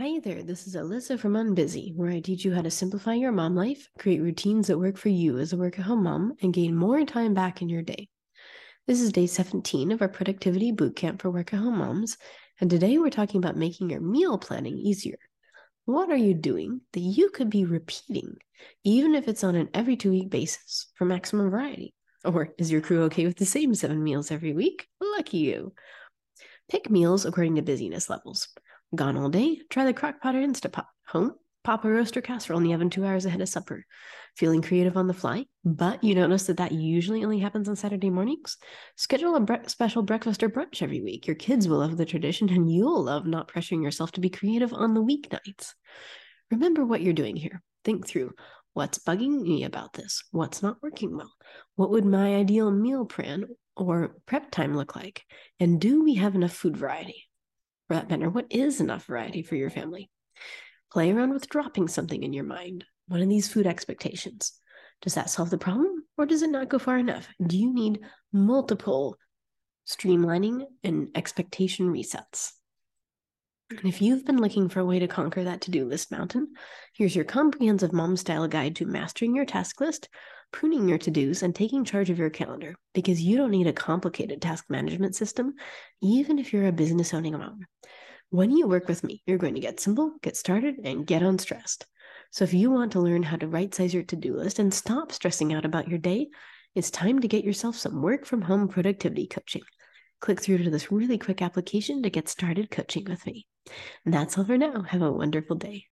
Hi there, this is Alyssa from Unbusy, where I teach you how to simplify your mom life, create routines that work for you as a work at home mom, and gain more time back in your day. This is day 17 of our productivity bootcamp for work at home moms, and today we're talking about making your meal planning easier. What are you doing that you could be repeating, even if it's on an every two week basis for maximum variety? Or is your crew okay with the same seven meals every week? Lucky you. Pick meals according to busyness levels. Gone all day? Try the Crock-Pot or Instapot. Home? Pop a roaster casserole in the oven two hours ahead of supper. Feeling creative on the fly, but you notice that that usually only happens on Saturday mornings? Schedule a bre- special breakfast or brunch every week. Your kids will love the tradition, and you'll love not pressuring yourself to be creative on the weeknights. Remember what you're doing here. Think through what's bugging me about this? What's not working well? What would my ideal meal plan or prep time look like? And do we have enough food variety? For that matter, what is enough variety for your family? Play around with dropping something in your mind, one of these food expectations. Does that solve the problem or does it not go far enough? Do you need multiple streamlining and expectation resets? And if you've been looking for a way to conquer that to do list mountain, here's your comprehensive mom style guide to mastering your task list, pruning your to dos, and taking charge of your calendar because you don't need a complicated task management system, even if you're a business owning mom. When you work with me, you're going to get simple, get started, and get unstressed. So if you want to learn how to right size your to do list and stop stressing out about your day, it's time to get yourself some work from home productivity coaching. Click through to this really quick application to get started coaching with me. And that's all for now. Have a wonderful day.